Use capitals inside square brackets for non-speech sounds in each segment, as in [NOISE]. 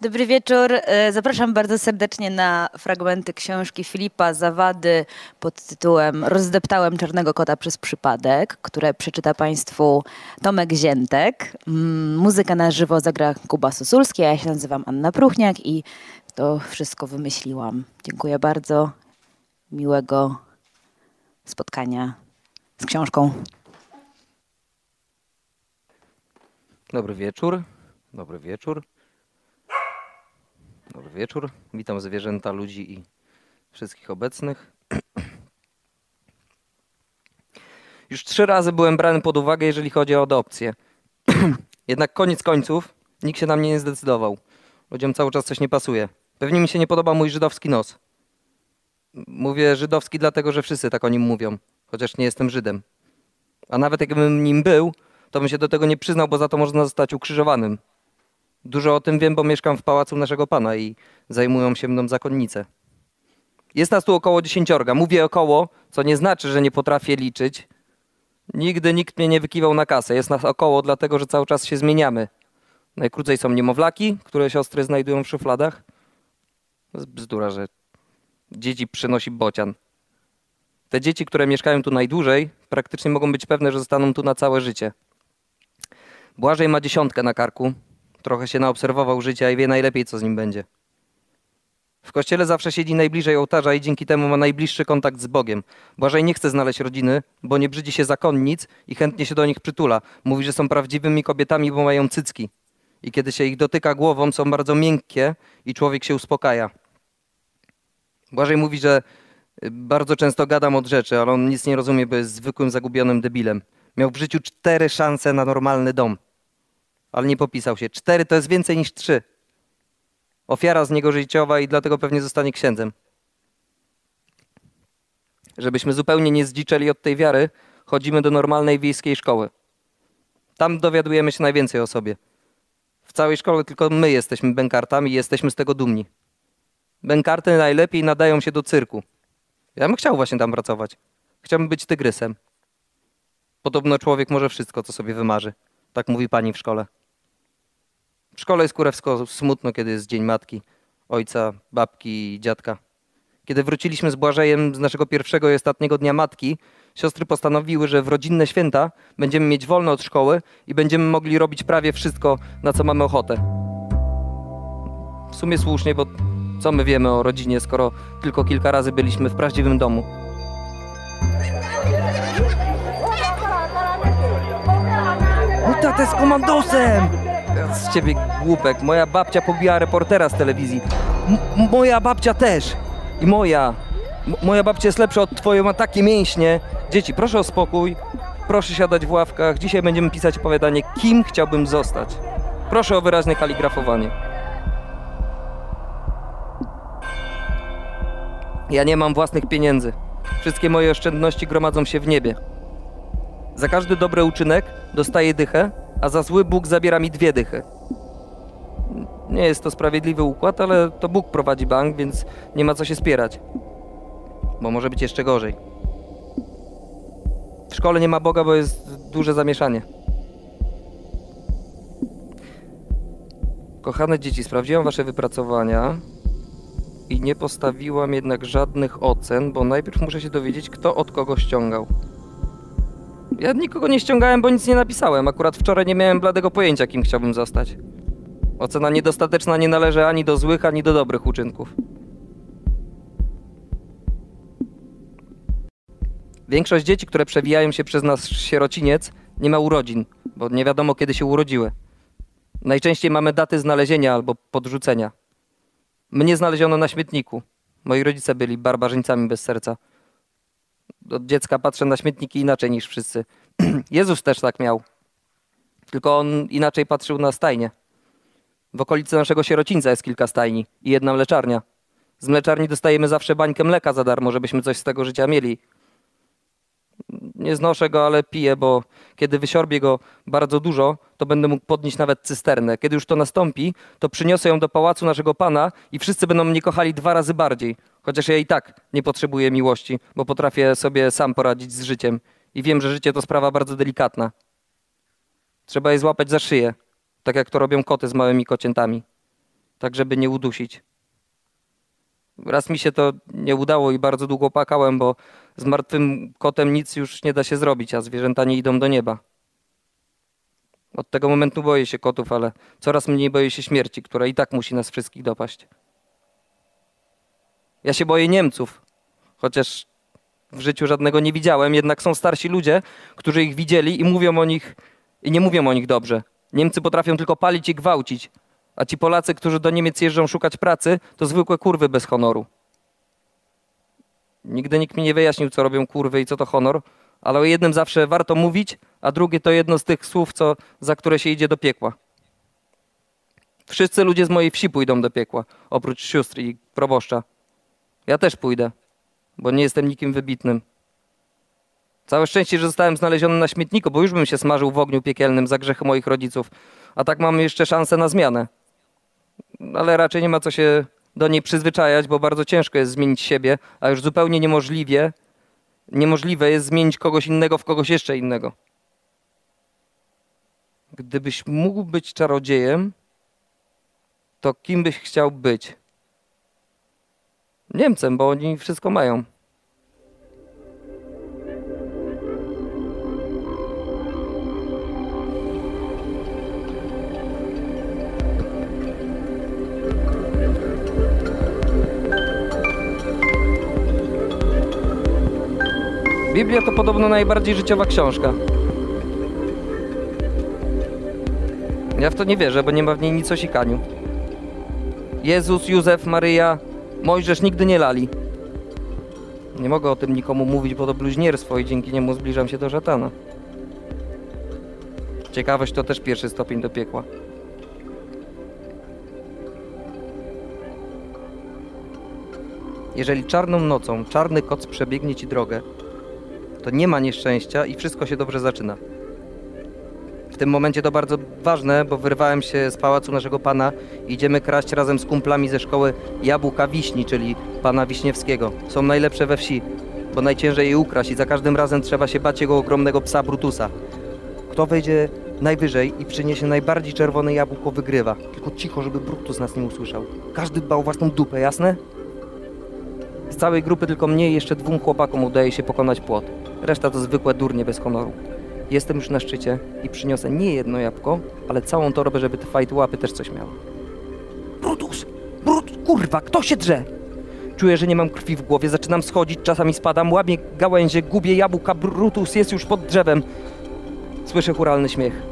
Dobry wieczór. E, zapraszam bardzo serdecznie na fragmenty książki Filipa Zawady pod tytułem Rozdeptałem czarnego kota przez przypadek, które przeczyta Państwu Tomek Ziętek. Mm, muzyka na żywo zagra Kuba Sosulski, a ja się nazywam Anna Pruchniak i to wszystko wymyśliłam. Dziękuję bardzo. Miłego spotkania z książką. Dobry wieczór. Dobry wieczór. Dobry wieczór. Witam zwierzęta, ludzi i wszystkich obecnych. [CLEARS THROAT] Już trzy razy byłem brany pod uwagę, jeżeli chodzi o adopcję. [CLEARS THROAT] Jednak koniec końców nikt się na mnie nie zdecydował. Ludziom cały czas coś nie pasuje. Pewnie mi się nie podoba mój żydowski nos. Mówię żydowski dlatego, że wszyscy tak o nim mówią, chociaż nie jestem Żydem. A nawet jakbym nim był, to bym się do tego nie przyznał, bo za to można zostać ukrzyżowanym. Dużo o tym wiem, bo mieszkam w pałacu naszego pana i zajmują się mną zakonnice. Jest nas tu około dziesięciorga. Mówię około, co nie znaczy, że nie potrafię liczyć. Nigdy nikt mnie nie wykiwał na kasę. Jest nas około, dlatego że cały czas się zmieniamy. Najkrócej są niemowlaki, które siostry znajdują w szufladach. To jest bzdura, że dzieci przynosi bocian. Te dzieci, które mieszkają tu najdłużej, praktycznie mogą być pewne, że zostaną tu na całe życie. Błażej ma dziesiątkę na karku, Trochę się naobserwował życia i wie najlepiej, co z nim będzie. W kościele zawsze siedzi najbliżej ołtarza i dzięki temu ma najbliższy kontakt z Bogiem. Błażej nie chce znaleźć rodziny, bo nie brzydzi się zakonnic i chętnie się do nich przytula. Mówi, że są prawdziwymi kobietami, bo mają cycki. I kiedy się ich dotyka głową, są bardzo miękkie i człowiek się uspokaja. Błażej mówi, że y, bardzo często gadam od rzeczy, ale on nic nie rozumie, bo jest zwykłym, zagubionym debilem. Miał w życiu cztery szanse na normalny dom ale nie popisał się. Cztery to jest więcej niż trzy. Ofiara z niego życiowa i dlatego pewnie zostanie księdzem. Żebyśmy zupełnie nie zdziczeli od tej wiary, chodzimy do normalnej wiejskiej szkoły. Tam dowiadujemy się najwięcej o sobie. W całej szkole tylko my jesteśmy bękartami i jesteśmy z tego dumni. Bękarty najlepiej nadają się do cyrku. Ja bym chciał właśnie tam pracować. Chciałbym być tygrysem. Podobno człowiek może wszystko, co sobie wymarzy. Tak mówi pani w szkole. W szkole jest kurewsko smutno, kiedy jest Dzień Matki, ojca, babki i dziadka. Kiedy wróciliśmy z Błażejem z naszego pierwszego i ostatniego dnia matki, siostry postanowiły, że w rodzinne święta będziemy mieć wolno od szkoły i będziemy mogli robić prawie wszystko, na co mamy ochotę. W sumie słusznie, bo co my wiemy o rodzinie, skoro tylko kilka razy byliśmy w prawdziwym domu. Tata jest komandosem! z ciebie głupek. Moja babcia pobija reportera z telewizji. M moja babcia też. I moja. M moja babcia jest lepsza od twojej, ma takie mięśnie. Dzieci, proszę o spokój. Proszę siadać w ławkach. Dzisiaj będziemy pisać opowiadanie, kim chciałbym zostać. Proszę o wyraźne kaligrafowanie. Ja nie mam własnych pieniędzy. Wszystkie moje oszczędności gromadzą się w niebie. Za każdy dobry uczynek dostaję dychę, a za zły Bóg zabiera mi dwie dychy. Nie jest to sprawiedliwy układ, ale to Bóg prowadzi bank, więc nie ma co się spierać. Bo może być jeszcze gorzej. W szkole nie ma Boga, bo jest duże zamieszanie. Kochane dzieci, sprawdziłam wasze wypracowania i nie postawiłam jednak żadnych ocen, bo najpierw muszę się dowiedzieć, kto od kogo ściągał. Ja nikogo nie ściągałem, bo nic nie napisałem. Akurat wczoraj nie miałem bladego pojęcia, kim chciałbym zostać. Ocena niedostateczna nie należy ani do złych, ani do dobrych uczynków. Większość dzieci, które przewijają się przez nasz sierociniec, nie ma urodzin, bo nie wiadomo kiedy się urodziły. Najczęściej mamy daty znalezienia albo podrzucenia. Mnie znaleziono na śmietniku. Moi rodzice byli barbarzyńcami bez serca od dziecka patrzę na śmietniki inaczej niż wszyscy. [CLEARS THROAT] Jezus też tak miał. Tylko on inaczej patrzył na stajnie. W okolicy naszego sierocińca jest kilka stajni i jedna mleczarnia. Z mleczarni dostajemy zawsze bańkę mleka za darmo, żebyśmy coś z tego życia mieli. Nie znoszę go, ale piję, bo kiedy wysiorbię go bardzo dużo, to będę mógł podnieść nawet cysternę. Kiedy już to nastąpi, to przyniosę ją do pałacu naszego pana i wszyscy będą mnie kochali dwa razy bardziej. Chociaż ja i tak nie potrzebuję miłości, bo potrafię sobie sam poradzić z życiem. I wiem, że życie to sprawa bardzo delikatna. Trzeba je złapać za szyję, tak jak to robią koty z małymi kociętami, tak żeby nie udusić. Raz mi się to nie udało i bardzo długo płakałem, bo z martwym kotem nic już nie da się zrobić, a zwierzęta nie idą do nieba. Od tego momentu boję się kotów, ale coraz mniej boję się śmierci, która i tak musi nas wszystkich dopaść. Ja się boję Niemców, chociaż w życiu żadnego nie widziałem, jednak są starsi ludzie, którzy ich widzieli i mówią o nich i nie mówią o nich dobrze. Niemcy potrafią tylko palić i gwałcić, a ci Polacy, którzy do Niemiec jeżdżą szukać pracy, to zwykłe kurwy bez honoru. Nigdy nikt mi nie wyjaśnił, co robią kurwy i co to honor, ale o jednym zawsze warto mówić, a drugie to jedno z tych słów, co, za które się idzie do piekła. Wszyscy ludzie z mojej wsi pójdą do piekła, oprócz sióstr i proboszcza. Ja też pójdę, bo nie jestem nikim wybitnym. Całe szczęście, że zostałem znaleziony na śmietniku, bo już bym się smażył w ogniu piekielnym za grzechy moich rodziców. A tak mam jeszcze szansę na zmianę. Ale raczej nie ma co się do niej przyzwyczajać, bo bardzo ciężko jest zmienić siebie, a już zupełnie niemożliwie, niemożliwe jest zmienić kogoś innego w kogoś jeszcze innego. Gdybyś mógł być czarodziejem, to kim byś chciał być? Niemcem, bo oni wszystko mają. Biblia to podobno najbardziej życiowa książka. Ja w to nie wierzę, bo nie ma w niej nic o sikaniu. Jezus, Józef, Maryja, Mojżesz nigdy nie lali. Nie mogę o tym nikomu mówić, bo to bluźnierstwo i dzięki niemu zbliżam się do szatana. Ciekawość to też pierwszy stopień do piekła. Jeżeli czarną nocą czarny koc przebiegnie ci drogę, to nie ma nieszczęścia i wszystko się dobrze zaczyna. W tym momencie to bardzo ważne, bo wyrwałem się z pałacu naszego pana i idziemy kraść razem z kumplami ze szkoły jabłka wiśni, czyli pana Wiśniewskiego. Są najlepsze we wsi, bo najciężej je ukraść i za każdym razem trzeba się bać jego ogromnego psa Brutusa. Kto wejdzie najwyżej i przyniesie najbardziej czerwone jabłko, wygrywa. Tylko cicho, żeby Brutus nas nie usłyszał. Każdy dba o własną dupę, jasne? Z całej grupy tylko mnie i jeszcze dwóm chłopakom udaje się pokonać płot. Reszta to zwykłe durnie bez honoru. Jestem już na szczycie i przyniosę nie jedno jabłko, ale całą torbę, żeby te fajt łapy też coś miały. Brutus! Brutus! Kurwa, kto się drze? Czuję, że nie mam krwi w głowie, zaczynam schodzić, czasami spadam, łamię gałęzie, gubię jabłka, Brutus jest już pod drzewem. Słyszę churalny śmiech.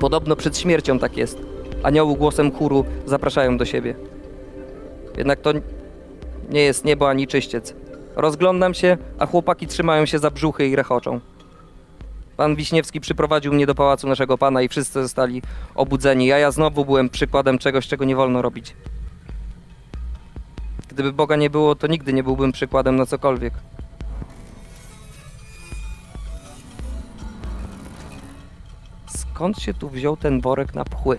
Podobno przed śmiercią tak jest. Anioły głosem chóru zapraszają do siebie. Jednak to nie jest niebo ani czyściec. Rozglądam się, a chłopaki trzymają się za brzuchy i rechoczą. Pan Wiśniewski przyprowadził mnie do pałacu naszego pana i wszyscy zostali obudzeni, a ja znowu byłem przykładem czegoś, czego nie wolno robić. Gdyby Boga nie było, to nigdy nie byłbym przykładem na cokolwiek. Skąd się tu wziął ten worek na pchły?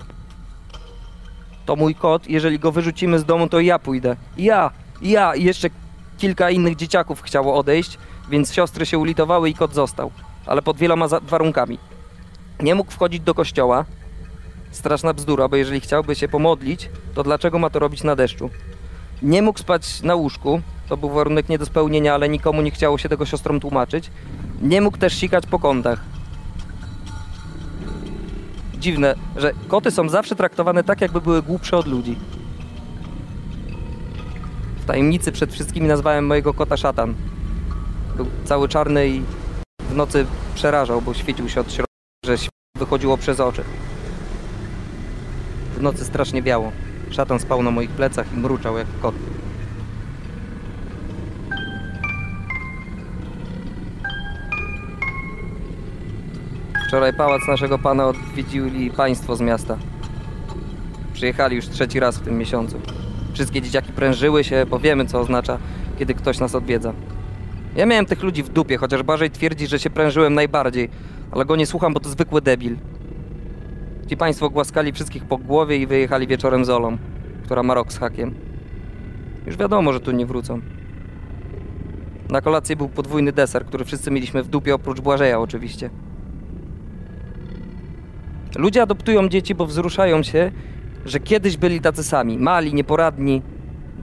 To mój kot, jeżeli go wyrzucimy z domu, to ja pójdę. Ja, ja i jeszcze kilka innych dzieciaków chciało odejść, więc siostry się ulitowały i kot został, ale pod wieloma warunkami. Nie mógł wchodzić do kościoła. Straszna bzdura, bo jeżeli chciałby się pomodlić, to dlaczego ma to robić na deszczu? Nie mógł spać na łóżku, to był warunek nie do spełnienia, ale nikomu nie chciało się tego siostrom tłumaczyć. Nie mógł też sikać po kątach. Dziwne, że koty są zawsze traktowane tak, jakby były głupsze od ludzi. W tajemnicy przed wszystkimi nazwałem mojego kota szatan. Był cały czarny i w nocy przerażał, bo świecił się od środka, że wychodziło przez oczy. W nocy strasznie biało. Szatan spał na moich plecach i mruczał jak kot. Wczoraj pałac naszego pana odwiedzili państwo z miasta. Przyjechali już trzeci raz w tym miesiącu. Wszystkie dzieciaki prężyły się, bo wiemy, co oznacza, kiedy ktoś nas odwiedza. Ja miałem tych ludzi w dupie, chociaż Barzej twierdzi, że się prężyłem najbardziej, ale go nie słucham, bo to zwykły debil. Ci państwo głaskali wszystkich po głowie i wyjechali wieczorem z Olą, która ma rok z hakiem. Już wiadomo, że tu nie wrócą. Na kolację był podwójny deser, który wszyscy mieliśmy w dupie, oprócz Błażeja oczywiście. Ludzie adoptują dzieci, bo wzruszają się, że kiedyś byli tacy sami, mali, nieporadni,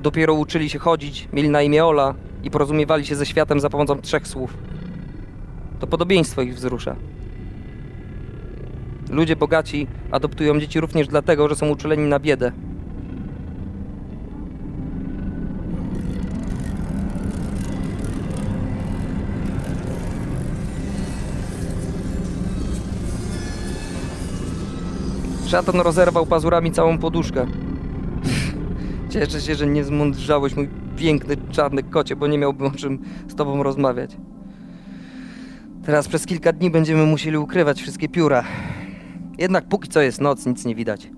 dopiero uczyli się chodzić, mieli na imię Ola i porozumiewali się ze światem za pomocą trzech słów. To podobieństwo ich wzrusza. Ludzie bogaci adoptują dzieci również dlatego, że są uczuleni na biedę. Szatan rozerwał pazurami całą poduszkę. Cieszę się, że nie zmądrzałeś, mój piękny czarny kocie, bo nie miałbym o czym z tobą rozmawiać. Teraz przez kilka dni będziemy musieli ukrywać wszystkie pióra. Jednak póki co jest noc, nic nie widać.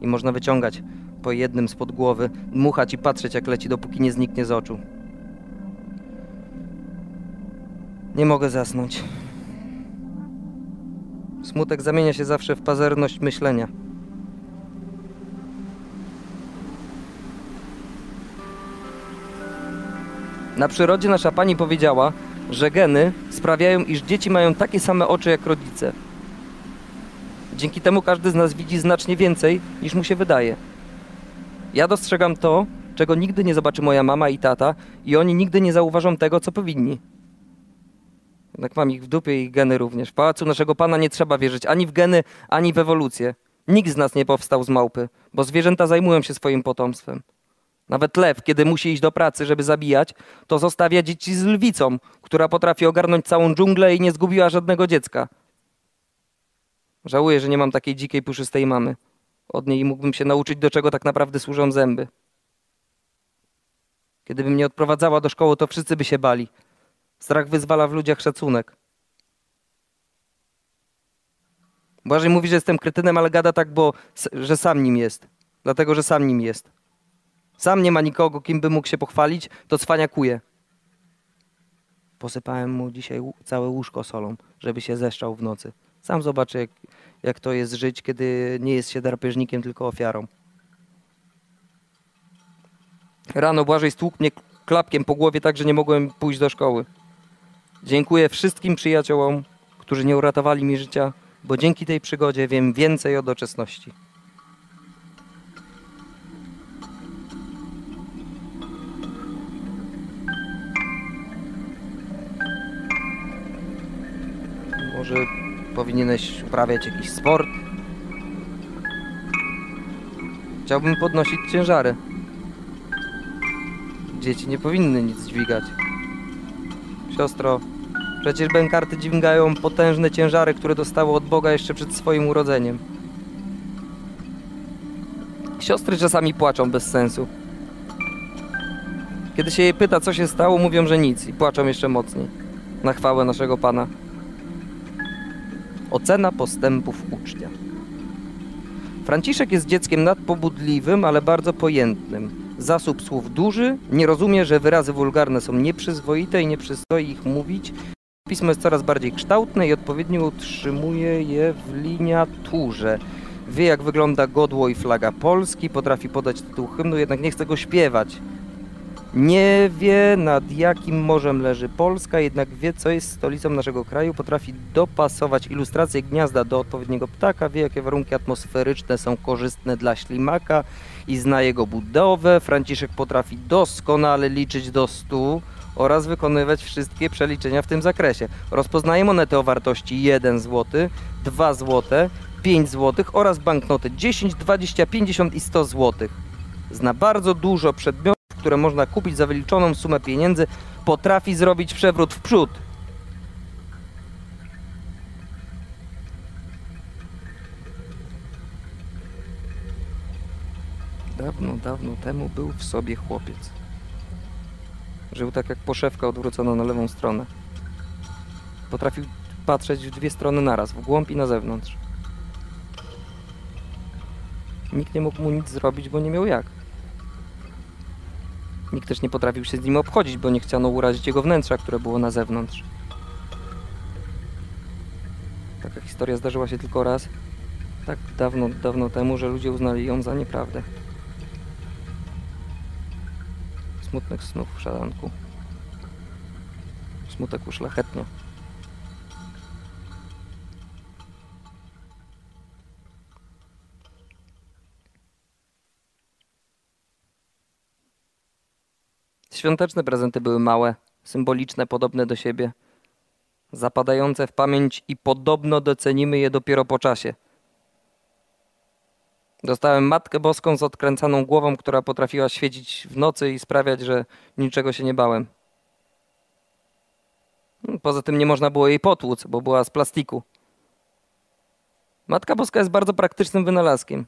I można wyciągać po jednym spod głowy, dmuchać i patrzeć jak leci, dopóki nie zniknie z oczu. Nie mogę zasnąć. Smutek zamienia się zawsze w pazerność myślenia. Na przyrodzie nasza pani powiedziała, że geny sprawiają, iż dzieci mają takie same oczy jak rodzice. Dzięki temu każdy z nas widzi znacznie więcej niż mu się wydaje. Ja dostrzegam to, czego nigdy nie zobaczy moja mama i tata, i oni nigdy nie zauważą tego, co powinni. Jednak mam ich w dupie i geny również. W pałacu naszego pana nie trzeba wierzyć ani w geny, ani w ewolucję. Nikt z nas nie powstał z małpy, bo zwierzęta zajmują się swoim potomstwem. Nawet lew, kiedy musi iść do pracy, żeby zabijać, to zostawia dzieci z lwicą, która potrafi ogarnąć całą dżunglę i nie zgubiła żadnego dziecka. Żałuję, że nie mam takiej dzikiej, puszystej mamy. Od niej mógłbym się nauczyć, do czego tak naprawdę służą zęby. Kiedy mnie odprowadzała do szkoły, to wszyscy by się bali. Strach wyzwala w ludziach szacunek. Błażej mówi, że jestem kretynem, ale gada tak, bo że sam nim jest. Dlatego, że sam nim jest. Sam nie ma nikogo, kim by mógł się pochwalić, to cwaniakuje. Posypałem mu dzisiaj całe łóżko solą, żeby się zeszczał w nocy. Sam zobaczy, jak, jak to jest żyć, kiedy nie jest się drapieżnikiem, tylko ofiarą. Rano Błażej stłukł mnie klapkiem po głowie tak, że nie mogłem pójść do szkoły. Dziękuję wszystkim przyjaciołom, którzy nie uratowali mi życia, bo dzięki tej przygodzie wiem więcej o doczesności. Może powinieneś uprawiać jakiś sport? Chciałbym podnosić ciężary. Dzieci nie powinny nic dźwigać. Siostro, przecież bękarty dźwigają potężne ciężary, które dostały od Boga jeszcze przed swoim urodzeniem. Siostry czasami płaczą bez sensu. Kiedy się je pyta, co się stało, mówią, że nic i płaczą jeszcze mocniej. Na chwałę naszego Pana. Ocena postępów ucznia. Franciszek jest dzieckiem nadpobudliwym, ale bardzo pojętnym. Zasób słów duży, nie rozumie, że wyrazy wulgarne są nieprzyzwoite i nie przystoi ich mówić. Pismo jest coraz bardziej kształtne i odpowiednio utrzymuje je w liniaturze. Wie, jak wygląda godło i flaga Polski, potrafi podać tytuł hymnu, jednak nie chce go śpiewać. Nie wie nad jakim morzem leży Polska, jednak wie co jest stolicą naszego kraju, potrafi dopasować ilustrację gniazda do odpowiedniego ptaka, wie jakie warunki atmosferyczne są korzystne dla ślimaka i zna jego budowę. Franciszek potrafi doskonale liczyć do stu oraz wykonywać wszystkie przeliczenia w tym zakresie. Rozpoznaje monety o wartości 1 zł, 2 zł, 5 zł oraz banknoty 10, 20, 50 i 100 zł. Zna bardzo dużo przedmiotów, które można kupić za wyliczoną sumę pieniędzy, potrafi zrobić przewrót w przód. Dawno, dawno temu był w sobie chłopiec. Żył tak jak poszewka odwrócona na lewą stronę. Potrafił patrzeć w dwie strony naraz, w głąb i na zewnątrz. Nikt nie mógł mu nic zrobić, bo nie miał jak. Nikt też nie potrafił się z nim obchodzić, bo nie chciano urazić jego wnętrza, które było na zewnątrz. Taka historia zdarzyła się tylko raz. Tak dawno, dawno temu, że ludzie uznali ją za nieprawdę. Smutnych snów w szalanku. Smutek uszlachetnia. Świąteczne prezenty były małe, symboliczne, podobne do siebie, zapadające w pamięć i podobno docenimy je dopiero po czasie. Dostałem Matkę Boską z odkręcaną głową, która potrafiła świecić w nocy i sprawiać, że niczego się nie bałem. Poza tym nie można było jej potłuc, bo była z plastiku. Matka Boska jest bardzo praktycznym wynalazkiem.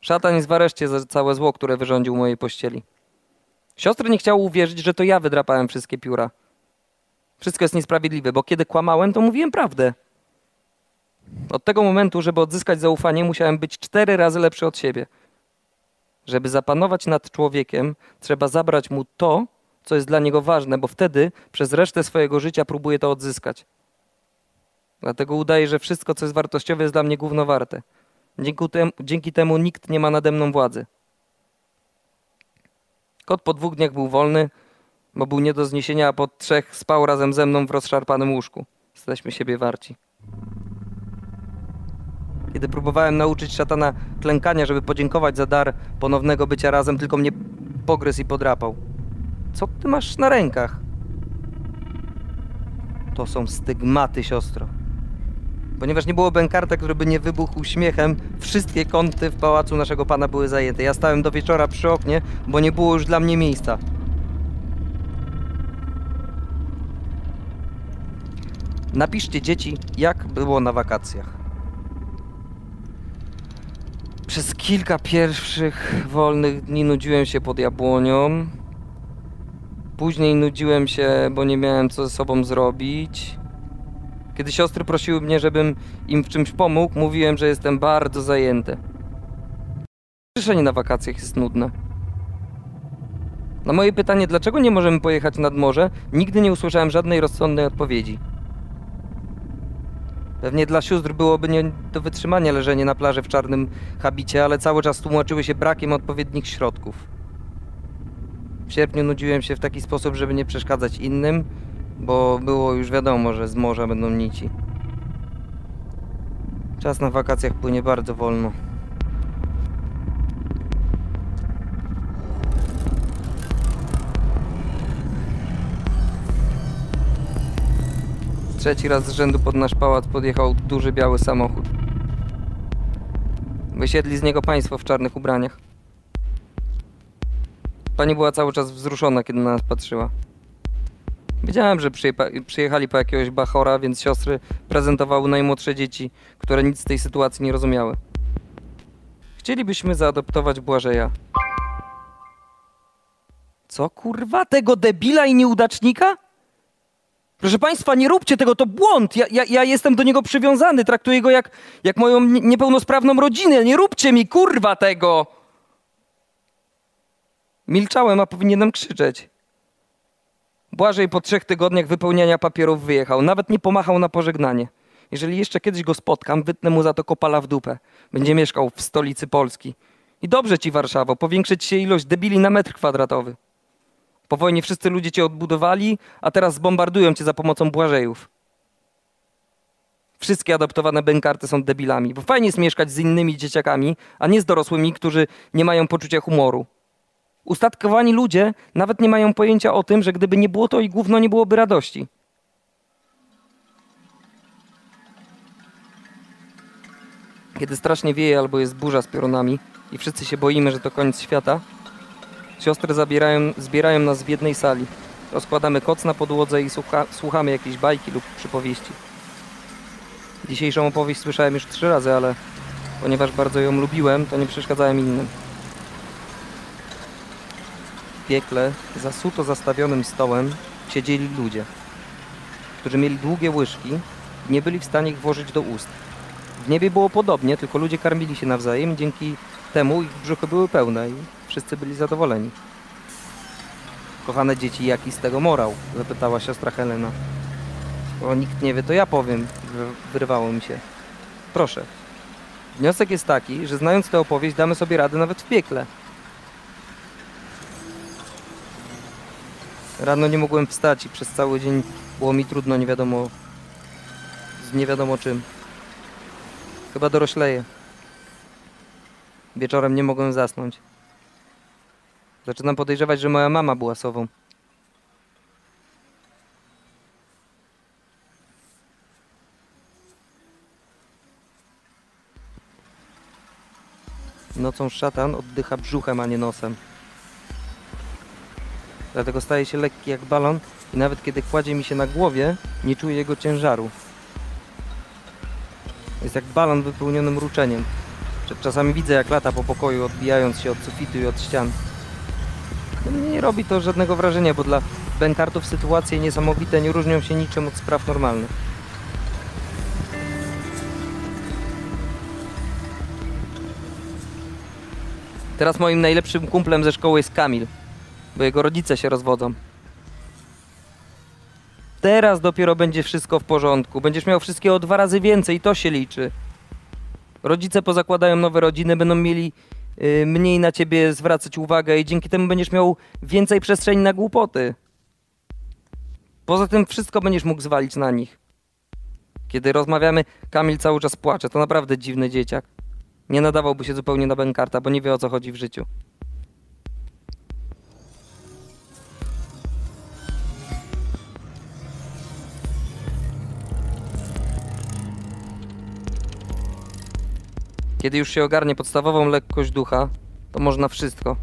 Szatan jest w areszcie za całe zło, które wyrządził mojej pościeli. Siostry nie chciały uwierzyć, że to ja wydrapałem wszystkie pióra. Wszystko jest niesprawiedliwe, bo kiedy kłamałem, to mówiłem prawdę. Od tego momentu, żeby odzyskać zaufanie, musiałem być cztery razy lepszy od siebie. Żeby zapanować nad człowiekiem, trzeba zabrać mu to, co jest dla niego ważne, bo wtedy przez resztę swojego życia próbuje to odzyskać. Dlatego udaje, że wszystko, co jest wartościowe, jest dla mnie gówno warte. Dzięki temu, dzięki temu nikt nie ma nade mną władzy. Kot po dwóch dniach był wolny, bo był nie do zniesienia, a po trzech spał razem ze mną w rozszarpanym łóżku. Jesteśmy siebie warci. Kiedy próbowałem nauczyć szatana klękania, żeby podziękować za dar ponownego bycia razem, tylko mnie pogryzł i podrapał. Co ty masz na rękach? To są stygmaty, siostro. Ponieważ nie było bękarta, który by nie wybuchł śmiechem, wszystkie kąty w pałacu naszego pana były zajęte. Ja stałem do wieczora przy oknie, bo nie było już dla mnie miejsca. Napiszcie dzieci, jak było na wakacjach. Przez kilka pierwszych wolnych dni nudziłem się pod jabłonią. Później nudziłem się, bo nie miałem co ze sobą zrobić. Kiedy siostry prosiły mnie, żebym im w czymś pomógł, mówiłem, że jestem bardzo zajęty. Przyszenie na wakacjach jest nudne. Na moje pytanie, dlaczego nie możemy pojechać nad morze, nigdy nie usłyszałem żadnej rozsądnej odpowiedzi. Pewnie dla sióstr byłoby nie do wytrzymania leżenie na plaży w czarnym habicie, ale cały czas tłumaczyły się brakiem odpowiednich środków. W sierpniu nudziłem się w taki sposób, żeby nie przeszkadzać innym, bo było już wiadomo, że z morza będą nici. Czas na wakacjach płynie bardzo wolno. Trzeci raz z rzędu pod nasz pałac podjechał duży biały samochód. Wysiedli z niego państwo w czarnych ubraniach. Pani była cały czas wzruszona, kiedy na nas patrzyła. Wiedziałem, że przyjechali po jakiegoś bachora, więc siostry prezentowały najmłodsze dzieci, które nic z tej sytuacji nie rozumiały. Chcielibyśmy zaadoptować Błażeja. Co kurwa? Tego debila i nieudacznika? Proszę Państwa, nie róbcie tego, to błąd. Ja, ja, ja jestem do niego przywiązany, traktuję go jak, jak moją nie- niepełnosprawną rodzinę. Nie róbcie mi kurwa tego! Milczałem, a powinienem krzyczeć. Błażej po trzech tygodniach wypełniania papierów wyjechał. Nawet nie pomachał na pożegnanie. Jeżeli jeszcze kiedyś go spotkam, wytnę mu za to kopala w dupę. Będzie mieszkał w stolicy Polski. I dobrze ci, Warszawo, powiększyć się ilość debili na metr kwadratowy. Po wojnie wszyscy ludzie cię odbudowali, a teraz zbombardują cię za pomocą Błażejów. Wszystkie adoptowane bękarty są debilami, bo fajnie jest mieszkać z innymi dzieciakami, a nie z dorosłymi, którzy nie mają poczucia humoru. Ustatkowani ludzie nawet nie mają pojęcia o tym, że gdyby nie było to i gówno nie byłoby radości. Kiedy strasznie wieje albo jest burza z piorunami i wszyscy się boimy, że to koniec świata, siostry zabierają, zbierają nas w jednej sali. Rozkładamy koc na podłodze i słucha, słuchamy jakiejś bajki lub przypowieści. Dzisiejszą opowieść słyszałem już trzy razy, ale ponieważ bardzo ją lubiłem, to nie przeszkadzałem innym. W piekle, za suto zastawionym stołem, siedzieli ludzie, którzy mieli długie łyżki i nie byli w stanie ich włożyć do ust. W niebie było podobnie, tylko ludzie karmili się nawzajem, dzięki temu ich brzuchy były pełne i wszyscy byli zadowoleni. Kochane dzieci, jaki z tego morał? Zapytała siostra Helena. Skoro nikt nie wie, to ja powiem, wy- wyrwało mi się. Proszę. Wniosek jest taki, że znając tę opowieść, damy sobie radę nawet w piekle. Rano nie mogłem wstać i przez cały dzień było mi trudno, nie wiadomo z nie wiadomo czym. Chyba dorośleję. Wieczorem nie mogłem zasnąć. Zaczynam podejrzewać, że moja mama była sową. Nocą szatan oddycha brzuchem, a nie nosem. Dlatego staje się lekki jak balon i nawet kiedy kładzie mi się na głowie, nie czuję jego ciężaru. Jest jak balon wypełniony mruczeniem. Cze- Czasami widzę jak lata po pokoju, odbijając się od sufitu i od ścian. Robi to żadnego wrażenia, bo dla bękartów sytuacje niesamowite nie różnią się niczym od spraw normalnych. Teraz moim najlepszym kumplem ze szkoły jest Kamil, bo jego rodzice się rozwodzą. Teraz dopiero będzie wszystko w porządku. Będziesz miał wszystkiego dwa razy więcej, to się liczy. Rodzice pozakładają nowe rodziny, będą mieli mniej na ciebie zwracać uwagę i dzięki temu będziesz miał więcej przestrzeni na głupoty. Poza tym wszystko będziesz mógł zwalić na nich. Kiedy rozmawiamy, Kamil cały czas płacze. To naprawdę dziwny dzieciak. Nie nadawałby się zupełnie na bękarta, bo nie wie o co chodzi w życiu. Kiedy już się ogarnie podstawową lekkość ducha, to można wszystko.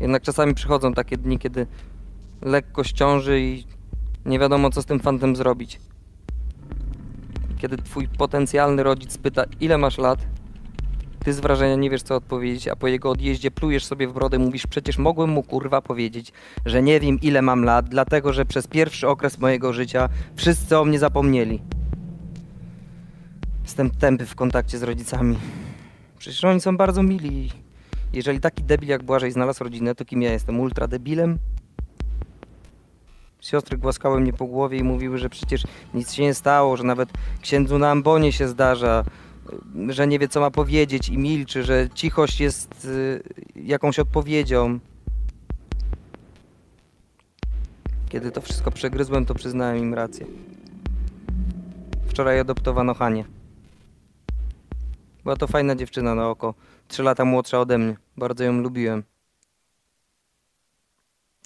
Jednak czasami przychodzą takie dni, kiedy lekkość ciąży i nie wiadomo, co z tym fantem zrobić. Kiedy twój potencjalny rodzic pyta, ile masz lat, ty z wrażenia nie wiesz, co odpowiedzieć, a po jego odjeździe plujesz sobie w brodę, mówisz, przecież mogłem mu kurwa powiedzieć, że nie wiem, ile mam lat, dlatego, że przez pierwszy okres mojego życia wszyscy o mnie zapomnieli. Jestem tępy w kontakcie z rodzicami. Przecież oni są bardzo mili. Jeżeli taki debil jak Błażej znalazł rodzinę, to kim ja jestem? Ultra debilem? Siostry głaskały mnie po głowie i mówiły, że przecież nic się nie stało, że nawet księdzu na ambonie się zdarza, że nie wie co ma powiedzieć i milczy, że cichość jest y, jakąś odpowiedzią. Kiedy to wszystko przegryzłem, to przyznałem im rację. Wczoraj adoptowano Hanię. Była to fajna dziewczyna na oko. Trzy lata młodsza ode mnie. Bardzo ją lubiłem.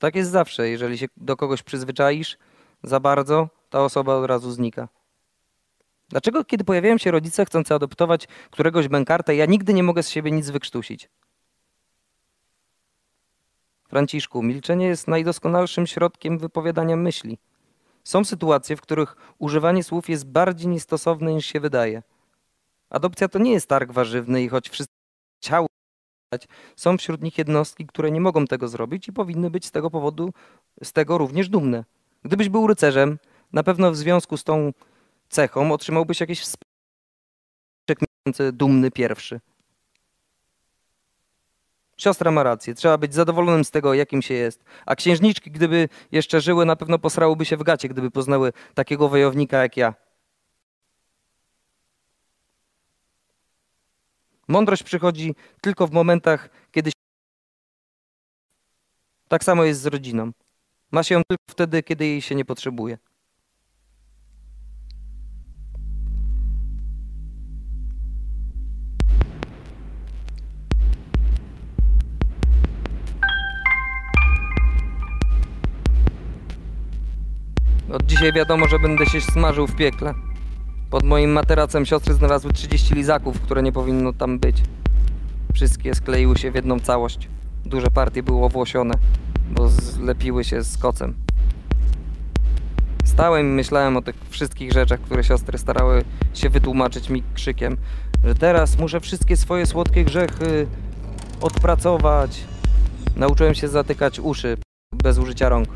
Tak jest zawsze. Jeżeli się do kogoś przyzwyczaisz za bardzo, ta osoba od razu znika. Dlaczego, kiedy pojawiają się rodzice chcący adoptować któregoś bękarta, ja nigdy nie mogę z siebie nic wykrztusić? Franciszku, milczenie jest najdoskonalszym środkiem wypowiadania myśli. Są sytuacje, w których używanie słów jest bardziej niestosowne niż się wydaje. Adopcja to nie jest targ warzywny i choć wszyscy chciały, są wśród nich jednostki, które nie mogą tego zrobić i powinny być z tego powodu, z tego również dumne. Gdybyś był rycerzem, na pewno w związku z tą cechą otrzymałbyś jakieś wsparcie dumny pierwszy. Siostra ma rację, trzeba być zadowolonym z tego, jakim się jest. A księżniczki, gdyby jeszcze żyły, na pewno posrałyby się w gacie, gdyby poznały takiego wojownika jak ja. Mądrość przychodzi tylko w momentach, kiedy. Tak samo jest z rodziną. Ma się ją tylko wtedy, kiedy jej się nie potrzebuje. Od dzisiaj wiadomo, że będę się smażył w piekle. Pod moim materacem siostry znalazły 30 lizaków, które nie powinno tam być. Wszystkie skleiły się w jedną całość. Duże partie były owłosione, bo zlepiły się z kocem. Stałem i myślałem o tych wszystkich rzeczach, które siostry starały się wytłumaczyć mi krzykiem, że teraz muszę wszystkie swoje słodkie grzechy odpracować. Nauczyłem się zatykać uszy bez użycia rąk.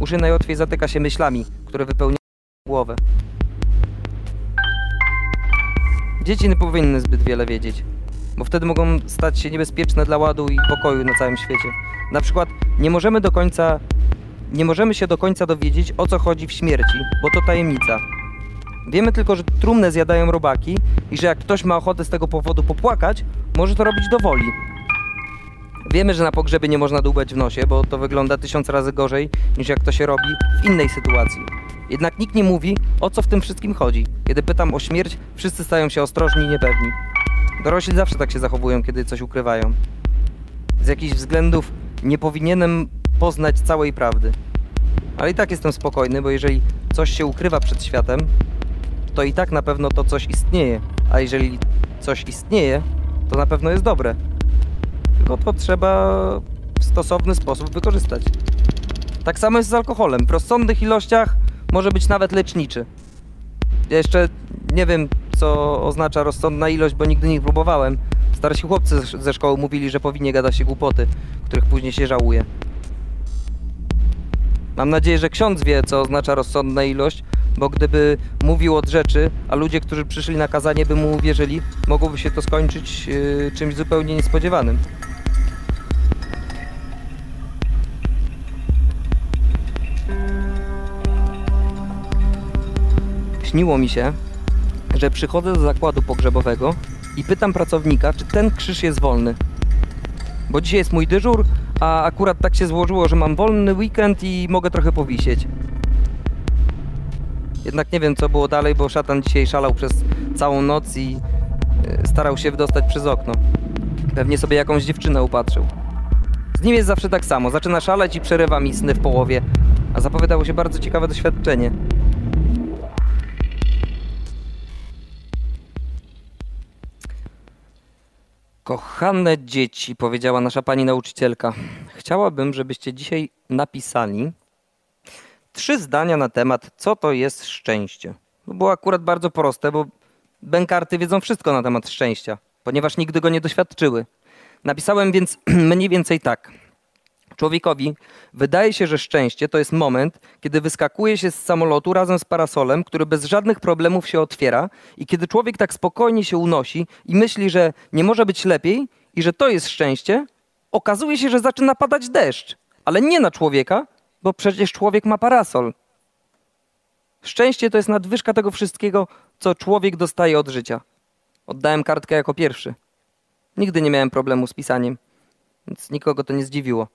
Uszy najłatwiej zatyka się myślami, które wypełniają głowę. Dzieci nie powinny zbyt wiele wiedzieć, bo wtedy mogą stać się niebezpieczne dla ładu i pokoju na całym świecie. Na przykład nie możemy do końca nie możemy się do końca dowiedzieć o co chodzi w śmierci, bo to tajemnica. Wiemy tylko, że trumnę zjadają robaki i że jak ktoś ma ochotę z tego powodu popłakać, może to robić do woli. Wiemy, że na pogrzebie nie można dłubać w nosie, bo to wygląda tysiąc razy gorzej niż jak to się robi w innej sytuacji. Jednak nikt nie mówi, o co w tym wszystkim chodzi. Kiedy pytam o śmierć, wszyscy stają się ostrożni i niepewni. Dorośli zawsze tak się zachowują, kiedy coś ukrywają. Z jakichś względów nie powinienem poznać całej prawdy. Ale i tak jestem spokojny, bo jeżeli coś się ukrywa przed światem, to i tak na pewno to coś istnieje. A jeżeli coś istnieje, to na pewno jest dobre. Tylko to trzeba w stosowny sposób wykorzystać. Tak samo jest z alkoholem. W rozsądnych ilościach może być nawet leczniczy. Ja jeszcze nie wiem, co oznacza rozsądna ilość, bo nigdy nie próbowałem. Starsi chłopcy ze- szkoły mówili, że powinnie gadać się głupoty, których później się żałuje. Mam nadzieję, że ksiądz wie, co oznacza rozsądna ilość, bo gdyby mówił od rzeczy, a ludzie, którzy przyszli na kazanie, by mu uwierzyli, mogłoby się to skończyć yy, czymś zupełnie niespodziewanym. Śniło mi się, że przychodzę do zakładu pogrzebowego i pytam pracownika, czy ten krzyż jest wolny. Bo dzisiaj jest mój dyżur, a akurat tak się złożyło, że mam wolny weekend i mogę trochę powisieć. Jednak nie wiem, co było dalej, bo szatan dzisiaj szalał przez całą noc i e, starał się wydostać przez okno. Pewnie sobie jakąś dziewczynę upatrzył. Z nim jest zawsze tak samo. Zaczyna szaleć i przerywa mi sny w połowie, a zapowiadało się bardzo ciekawe doświadczenie. Kochane dzieci, powiedziała nasza pani nauczycielka, chciałabym, żebyście dzisiaj napisali trzy zdania na temat, co to jest szczęście. To było akurat bardzo proste, bo bękarty wiedzą wszystko na temat szczęścia, ponieważ nigdy go nie doświadczyły. Napisałem więc [CLEARS THROAT] mniej więcej tak. Człowiekowi wydaje się, że szczęście to jest moment, kiedy wyskakuje się z samolotu razem z parasolem, który bez żadnych problemów się otwiera, i kiedy człowiek tak spokojnie się unosi i myśli, że nie może być lepiej i że to jest szczęście, okazuje się, że zaczyna padać deszcz, ale nie na człowieka, bo przecież człowiek ma parasol. Szczęście to jest nadwyżka tego wszystkiego, co człowiek dostaje od życia. Oddałem kartkę jako pierwszy. Nigdy nie miałem problemu z pisaniem, więc nikogo to nie zdziwiło.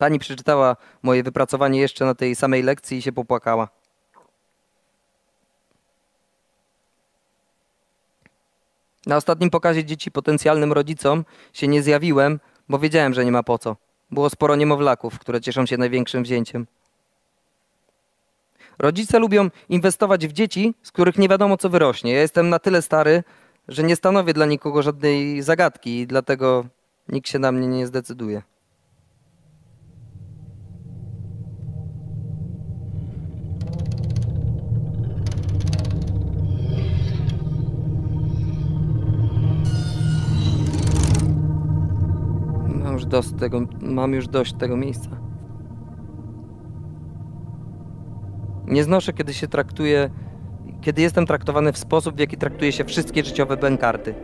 Pani przeczytała moje wypracowanie jeszcze na tej samej lekcji i się popłakała. Na ostatnim pokazie dzieci potencjalnym rodzicom się nie zjawiłem, bo wiedziałem, że nie ma po co. Było sporo niemowlaków, które cieszą się największym wzięciem. Rodzice lubią inwestować w dzieci, z których nie wiadomo co wyrośnie. Ja jestem na tyle stary, że nie stanowię dla nikogo żadnej zagadki i dlatego nikt się na mnie nie zdecyduje. Dość tego, mam już dość tego miejsca. Nie znoszę, kiedy się traktuje, kiedy jestem traktowany w sposób, w jaki traktuje się wszystkie życiowe bękarty.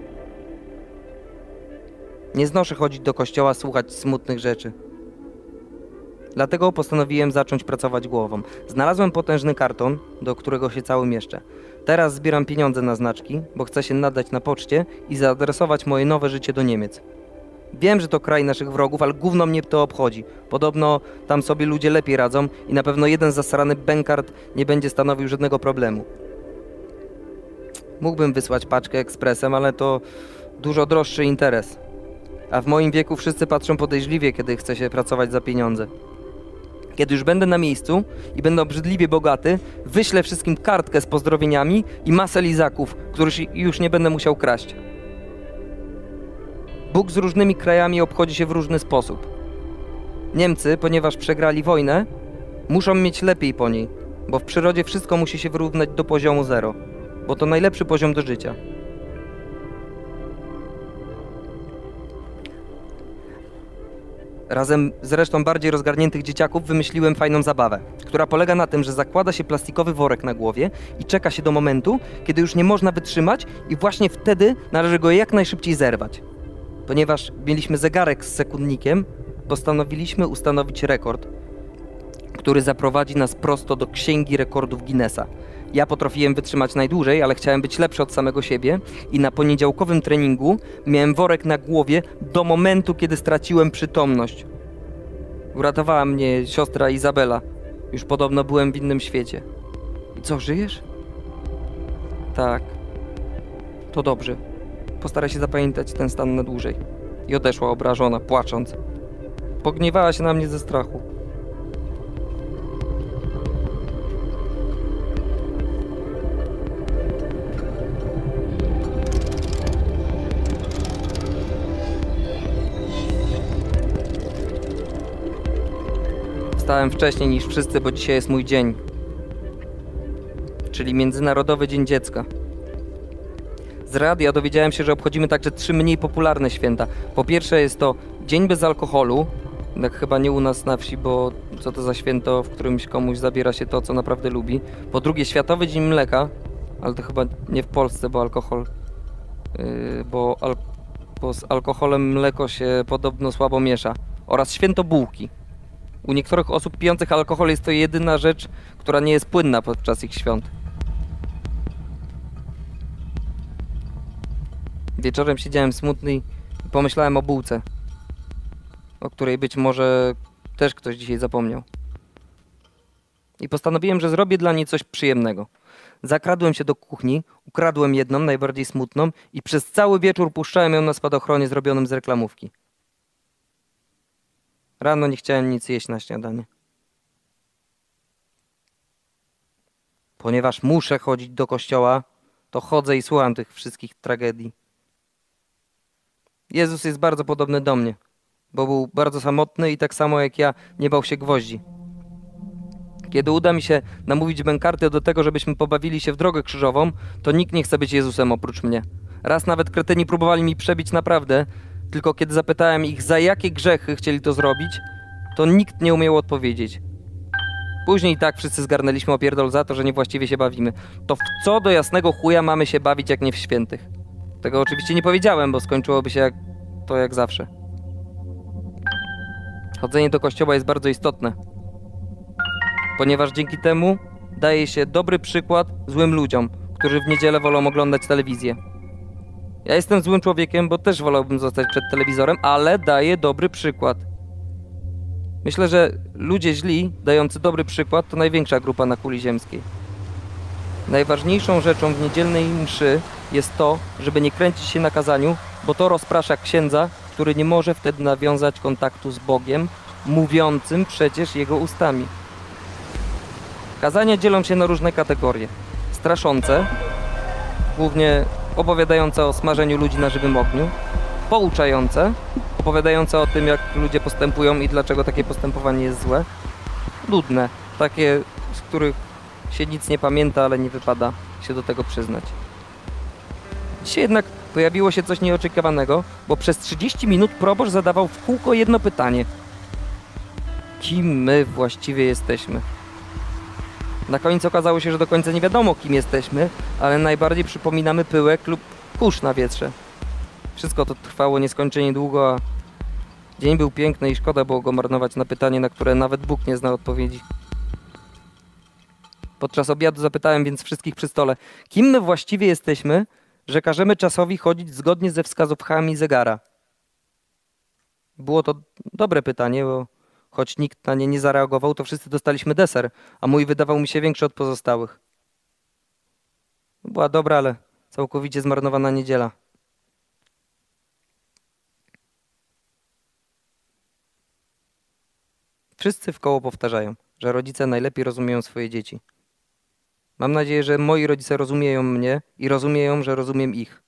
Nie znoszę chodzić do kościoła, słuchać smutnych rzeczy. Dlatego postanowiłem zacząć pracować głową. Znalazłem potężny karton, do którego się cały mieszczę. Teraz zbieram pieniądze na znaczki, bo chcę się nadać na poczcie i zaadresować moje nowe życie do Niemiec. Wiem, że to kraj naszych wrogów, ale gówno mnie to obchodzi. Podobno tam sobie ludzie lepiej radzą i na pewno jeden zasrany bękart nie będzie stanowił żadnego problemu. Mógłbym wysłać paczkę ekspresem, ale to dużo droższy interes. A w moim wieku wszyscy patrzą podejrzliwie, kiedy chce się pracować za pieniądze. Kiedy już będę na miejscu i będę obrzydliwie bogaty, wyślę wszystkim kartkę z pozdrowieniami i masę lizaków, których już nie będę musiał kraść. Bóg z różnymi krajami obchodzi się w różny sposób. Niemcy, ponieważ przegrali wojnę, muszą mieć lepiej po niej, bo w przyrodzie wszystko musi się wyrównać do poziomu zero, bo to najlepszy poziom do życia. Razem z resztą bardziej rozgarniętych dzieciaków wymyśliłem fajną zabawę, która polega na tym, że zakłada się plastikowy worek na głowie i czeka się do momentu, kiedy już nie można wytrzymać i właśnie wtedy należy go jak najszybciej zerwać. Ponieważ mieliśmy zegarek z sekundnikiem, postanowiliśmy ustanowić rekord, który zaprowadzi nas prosto do księgi rekordów Guinnessa. Ja potrafiłem wytrzymać najdłużej, ale chciałem być lepszy od samego siebie i na poniedziałkowym treningu miałem worek na głowie do momentu, kiedy straciłem przytomność. Uratowała mnie siostra Izabela. Już podobno byłem w innym świecie. I co, żyjesz? Tak. To dobrze. Postaraj się zapamiętać ten stan na dłużej. I odeszła obrażona, płacząc. Pogniewała się na mnie ze strachu. Wstałem wcześniej niż wszyscy, bo dzisiaj jest mój dzień. Czyli Międzynarodowy Dzień Dziecka. Z radia dowiedziałem się, że obchodzimy także trzy mniej popularne święta. Po pierwsze jest to Dzień bez alkoholu, tak chyba nie u nas na wsi, bo co to za święto, w którymś komuś zabiera się to, co naprawdę lubi. Po drugie Światowy Dzień Mleka, ale to chyba nie w Polsce, bo alkohol, yy, bo, al, bo z alkoholem mleko się podobno słabo miesza. Oraz Święto Bułki. U niektórych osób pijących alkohol jest to jedyna rzecz, która nie jest płynna podczas ich świąt. Wieczorem siedziałem smutny i pomyślałem o bułce, o której być może też ktoś dzisiaj zapomniał. I postanowiłem, że zrobię dla niej coś przyjemnego. Zakradłem się do kuchni, ukradłem jedną, najbardziej smutną i przez cały wieczór puszczałem ją na spadochronie zrobionym z reklamówki. Rano nie chciałem nic jeść na śniadanie. Ponieważ muszę chodzić do kościoła, to chodzę i słucham tych wszystkich tragedii. Jezus jest bardzo podobny do mnie, bo był bardzo samotny i tak samo jak ja nie bał się gwoździ. Kiedy uda mi się namówić bękarty do tego, żebyśmy pobawili się w drogę krzyżową, to nikt nie chce być Jezusem oprócz mnie. Raz nawet kretyni próbowali mi przebić naprawdę, tylko kiedy zapytałem ich, za jakie grzechy chcieli to zrobić, to nikt nie umiał odpowiedzieć. Później tak wszyscy zgarnęliśmy opierdol za to, że niewłaściwie się bawimy. To w co do jasnego chuja mamy się bawić, jak nie w świętych? Tego oczywiście nie powiedziałem, bo skończyłoby się jak, to jak zawsze. Chodzenie do kościoła jest bardzo istotne, ponieważ dzięki temu daje się dobry przykład złym ludziom, którzy w niedzielę wolą oglądać telewizję. Ja jestem złym człowiekiem, bo też wolałbym zostać przed telewizorem, ale daję dobry przykład. Myślę, że ludzie źli, dający dobry przykład, to największa grupa na kuli ziemskiej. Najważniejszą rzeczą w niedzielnej mszy jest to, żeby nie kręcić się na kazaniu, bo to rozprasza księdza, który nie może wtedy nawiązać kontaktu z Bogiem, mówiącym przecież jego ustami. Kazania dzielą się na różne kategorie. Straszące, głównie opowiadające o smażeniu ludzi na żywym ogniu, pouczające, opowiadające o tym, jak ludzie postępują i dlaczego takie postępowanie jest złe, nudne, takie, z których się nic nie pamięta, ale nie wypada się do tego przyznać. Dzisiaj jednak pojawiło się coś nieoczekiwanego, bo przez 30 minut proboszcz zadawał w kółko jedno pytanie. Kim my właściwie jesteśmy? Na końcu okazało się, że do końca nie wiadomo, kim jesteśmy, ale najbardziej przypominamy pyłek lub kurz na wietrze. Wszystko to trwało nieskończenie długo, a dzień był piękny i szkoda było go marnować na pytanie, na które nawet Bóg nie zna odpowiedzi. Podczas obiadu zapytałem więc wszystkich przy stole, kim my właściwie jesteśmy, że każemy czasowi chodzić zgodnie ze wskazówkami zegara. Było to dobre pytanie, bo choć nikt na nie nie zareagował, to wszyscy dostaliśmy deser, a mój wydawał mi się większy od pozostałych. Była dobra, ale całkowicie zmarnowana niedziela. Wszyscy w koło powtarzają, że rodzice najlepiej rozumieją swoje dzieci. Mam nadzieję, że moi rodzice rozumieją mnie i rozumieją, że rozumiem ich.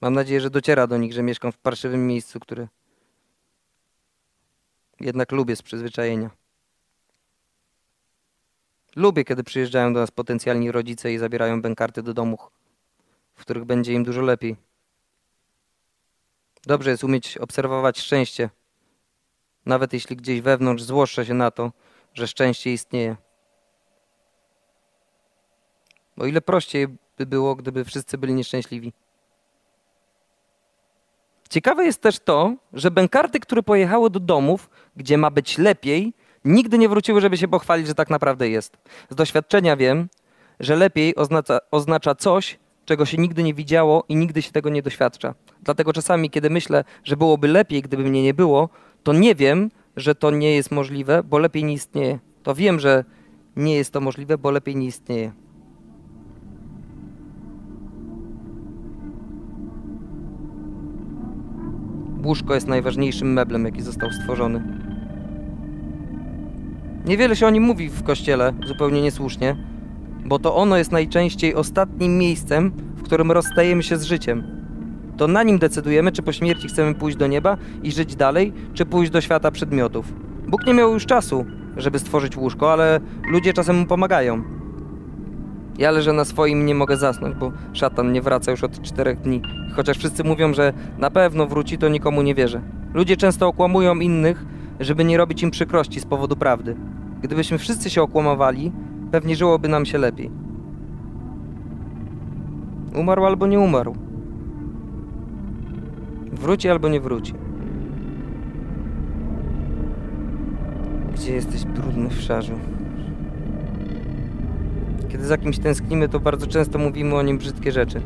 Mam nadzieję, że dociera do nich, że mieszkam w parszywym miejscu, które jednak lubię z przyzwyczajenia. Lubię, kiedy przyjeżdżają do nas potencjalni rodzice i zabierają bękarty do domów, w których będzie im dużo lepiej. Dobrze jest umieć obserwować szczęście nawet jeśli gdzieś wewnątrz złoszczę się na to, że szczęście istnieje. O ile prościej by było, gdyby wszyscy byli nieszczęśliwi. Ciekawe jest też to, że bękarty, które pojechały do domów, gdzie ma być lepiej, nigdy nie wróciły, żeby się pochwalić, że tak naprawdę jest. Z doświadczenia wiem, że lepiej oznacza, oznacza coś, czego się nigdy nie widziało i nigdy się tego nie doświadcza. Dlatego czasami, kiedy myślę, że byłoby lepiej, gdyby mnie nie było, to nie wiem, że to nie jest możliwe, bo lepiej nie istnieje. To wiem, że nie jest to możliwe, bo lepiej nie istnieje. Łóżko jest najważniejszym meblem, jaki został stworzony. Niewiele się o nim mówi w kościele, zupełnie niesłusznie, bo to ono jest najczęściej ostatnim miejscem, w którym rozstajemy się z życiem. To na nim decydujemy, czy po śmierci chcemy pójść do nieba i żyć dalej, czy pójść do świata przedmiotów. Bóg nie miał już czasu, żeby stworzyć łóżko, ale ludzie czasem mu pomagają. Ja leżę na swoim nie mogę zasnąć, bo szatan nie wraca już od czterech dni. Chociaż wszyscy mówią, że na pewno wróci, to nikomu nie wierzę. Ludzie często okłamują innych, żeby nie robić im przykrości z powodu prawdy. Gdybyśmy wszyscy się okłamowali, pewnie żyłoby nam się lepiej. Umarł albo nie umarł. Wróci albo nie wróci. Gdzie jesteś, brudny w szarzu? Kiedy za kimś tęsknimy, to bardzo często mówimy o nim brzydkie rzeczy.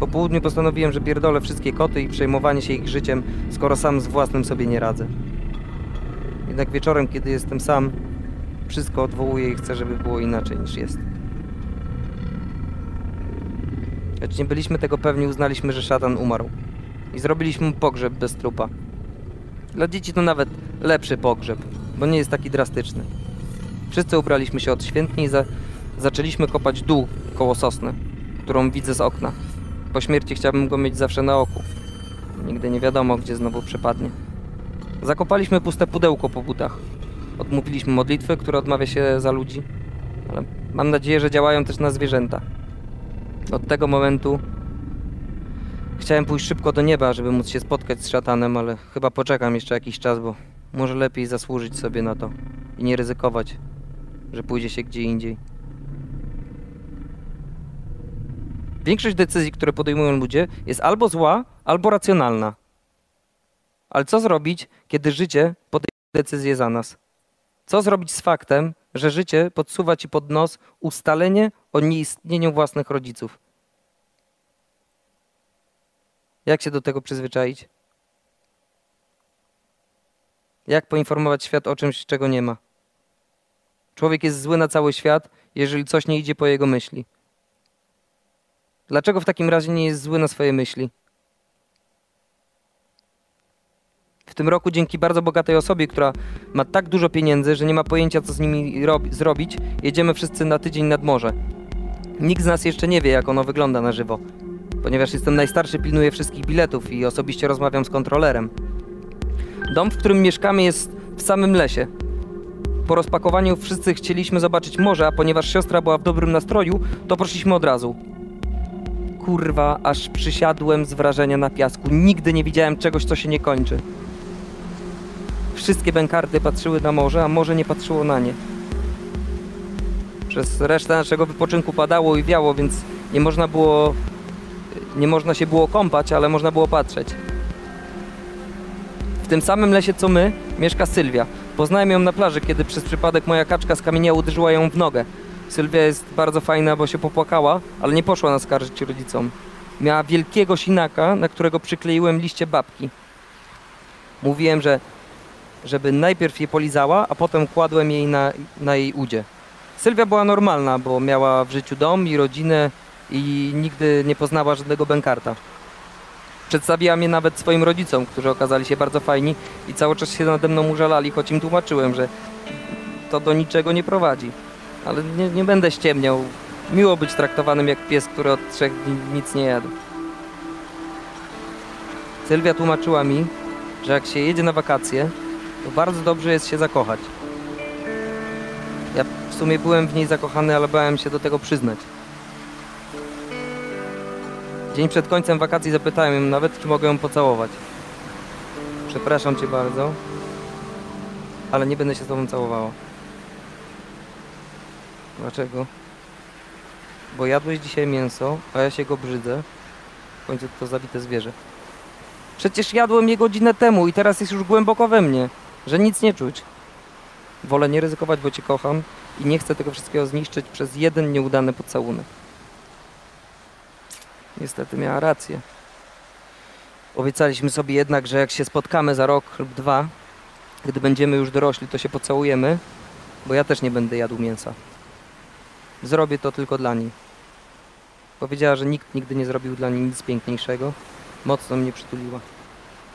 Po południu postanowiłem, że pierdolę wszystkie koty i przejmowanie się ich życiem, skoro sam z własnym sobie nie radzę. Jednak wieczorem, kiedy jestem sam, wszystko odwołuję i chcę, żeby było inaczej niż jest. Choć nie byliśmy tego pewni, uznaliśmy, że szatan umarł. I zrobiliśmy mu pogrzeb bez trupa. Dla dzieci to nawet lepszy pogrzeb, bo nie jest taki drastyczny. Wszyscy ubraliśmy się odświętnie i za zaczęliśmy kopać dół koło sosny, którą widzę z okna. Po śmierci chciałbym go mieć zawsze na oku. Nigdy nie wiadomo, gdzie znowu przepadnie. Zakopaliśmy puste pudełko po butach. Odmówiliśmy modlitwy, która odmawia się za ludzi, ale mam nadzieję, że działają też na zwierzęta. Od tego momentu chciałem pójść szybko do nieba, żeby móc się spotkać z szatanem, ale chyba poczekam jeszcze jakiś czas, bo może lepiej zasłużyć sobie na to i nie ryzykować, że pójdzie się gdzie indziej. Większość decyzji, które podejmują ludzie, jest albo zła, albo racjonalna. Ale co zrobić, kiedy życie podejmuje decyzję za nas? Co zrobić z faktem, że życie podsuwa ci pod nos ustalenie o nieistnieniu własnych rodziców? Jak się do tego przyzwyczaić? Jak poinformować świat o czymś, czego nie ma? Człowiek jest zły na cały świat, jeżeli coś nie idzie po jego myśli. Dlaczego w takim razie nie jest zły na swoje myśli? W tym roku dzięki bardzo bogatej osobie, która ma tak dużo pieniędzy, że nie ma pojęcia co z nimi zrobić, jedziemy wszyscy na tydzień nad morze. Nikt z nas jeszcze nie wie jak ono wygląda na żywo. Ponieważ jestem najstarszy, pilnuję wszystkich biletów i osobiście rozmawiam z kontrolerem. Dom, w którym mieszkamy jest w samym lesie. Po rozpakowaniu wszyscy chcieliśmy zobaczyć morze, a ponieważ siostra była w dobrym nastroju, to poszliśmy od razu. Kurwa, aż przysiadłem z wrażenia na piasku. Nigdy nie widziałem czegoś, co się nie kończy. Wszystkie bękarty patrzyły na morze, a morze nie patrzyło na nie. Przez resztę naszego wypoczynku padało i wiało, więc nie można było. Nie można się było kąpać, ale można było patrzeć. W tym samym lesie co my mieszka Sylwia. Poznałem ją na plaży, kiedy przez przypadek moja kaczka z kamienia uderzyła ją w nogę. Sylwia jest bardzo fajna, bo się popłakała, ale nie poszła naskarżyć rodzicom. Miała wielkiego sinaka, na którego przykleiłem liście babki. Mówiłem, że żeby najpierw je polizała, a potem kładłem jej na, na jej udzie. Sylwia była normalna, bo miała w życiu dom i rodzinę i nigdy nie poznała żadnego bękarta. Przedstawiła mnie nawet swoim rodzicom, którzy okazali się bardzo fajni i cały czas się nade mną użalali, choć im tłumaczyłem, że to do niczego nie prowadzi. Ale nie, nie będę ściemniał. Miło być traktowanym jak pies, który od trzech dni nic nie jadł. Sylwia tłumaczyła mi, że jak się jedzie na wakacje, to bardzo dobrze jest się zakochać. Ja w sumie byłem w niej zakochany, ale bałem się do tego przyznać. Dzień przed końcem wakacji zapytałem ją nawet, czy mogę ją pocałować. Przepraszam cię bardzo, ale nie będę się z tobą całowała. Dlaczego? Bo jadłeś dzisiaj mięso, a ja się go brzydzę. W końcu to zabite zwierzę. Przecież jadłem je godzinę temu i teraz jest już głęboko we mnie, że nic nie czuć. Wolę nie ryzykować, bo cię kocham i nie chcę tego wszystkiego zniszczyć przez jeden nieudany pocałunek. Niestety miała rację. Obiecaliśmy sobie jednak, że jak się spotkamy za rok lub dwa, gdy będziemy już dorośli, to się pocałujemy, bo ja też nie będę jadł mięsa. Zrobię to tylko dla niej. Powiedziała, że nikt nigdy nie zrobił dla niej nic piękniejszego. Mocno mnie przytuliła.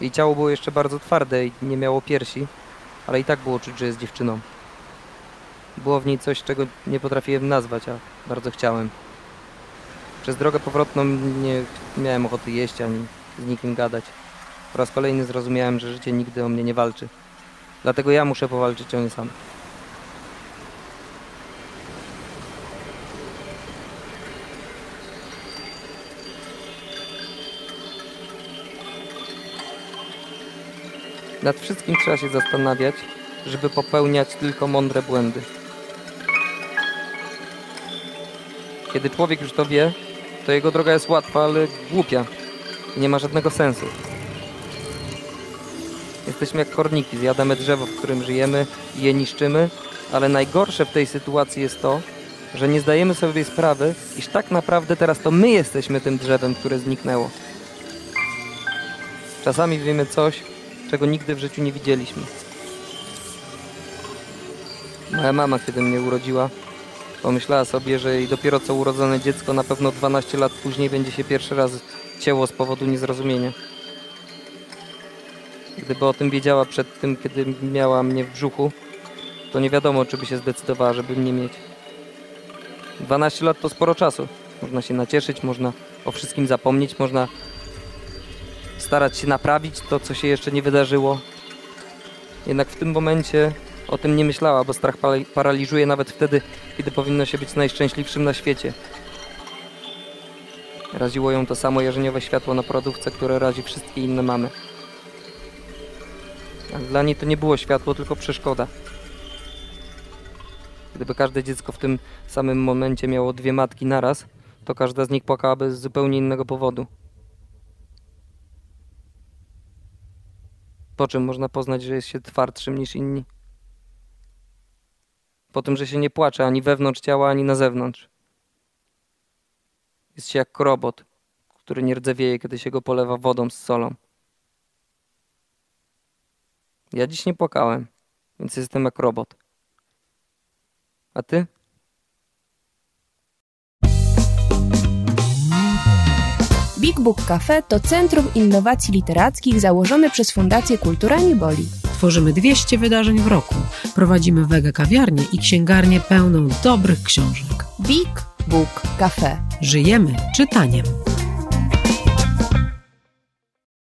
Jej ciało było jeszcze bardzo twarde i nie miało piersi, ale i tak było czuć, że jest dziewczyną. Było w niej coś, czego nie potrafiłem nazwać, a bardzo chciałem. Przez drogę powrotną nie miałem ochoty jeść ani z nikim gadać. Po raz kolejny zrozumiałem, że życie nigdy o mnie nie walczy. Dlatego ja muszę powalczyć o nie sam. Nad wszystkim trzeba się zastanawiać, żeby popełniać tylko mądre błędy. Kiedy człowiek już to wie, to jego droga jest łatwa, ale głupia nie ma żadnego sensu. Jesteśmy jak korniki, zjadamy drzewo, w którym żyjemy i je niszczymy, ale najgorsze w tej sytuacji jest to, że nie zdajemy sobie sprawy, iż tak naprawdę teraz to my jesteśmy tym drzewem, które zniknęło. Czasami wiemy coś, czego nigdy w życiu nie widzieliśmy. Moja mama, kiedy mnie urodziła, pomyślała sobie, że jej dopiero co urodzone dziecko na pewno 12 lat później będzie się pierwszy raz cięło z powodu niezrozumienia. Gdyby o tym wiedziała przed tym, kiedy miała mnie w brzuchu, to nie wiadomo, czy by się zdecydowała, żeby mnie mieć. 12 lat to sporo czasu. Można się nacieszyć, można o wszystkim zapomnieć, można starać się naprawić to, co się jeszcze nie wydarzyło. Jednak w tym momencie o tym nie myślała, bo strach paraliżuje nawet wtedy, kiedy powinno się być najszczęśliwszym na świecie. Raziło ją to samo jarzeniowe światło na porodówce, które razi wszystkie inne mamy. Dla niej to nie było światło, tylko przeszkoda. Gdyby każde dziecko w tym samym momencie miało dwie matki naraz, to każda z nich płakałaby z zupełnie innego powodu. Po czym można poznać, że jest się twardszym niż inni? Po tym, że się nie płacze ani wewnątrz ciała, ani na zewnątrz. Jest się jak robot, który nie rdzewieje, kiedy się go polewa wodą z solą. Ja dziś nie płakałem, więc jestem jak robot. A ty? Big Book Cafe to centrum innowacji literackich założone przez Fundację Kultura Nieboli. Tworzymy 200 wydarzeń w roku. Prowadzimy wege kawiarnię i księgarnię pełną dobrych książek. Big Book Cafe. Żyjemy czytaniem.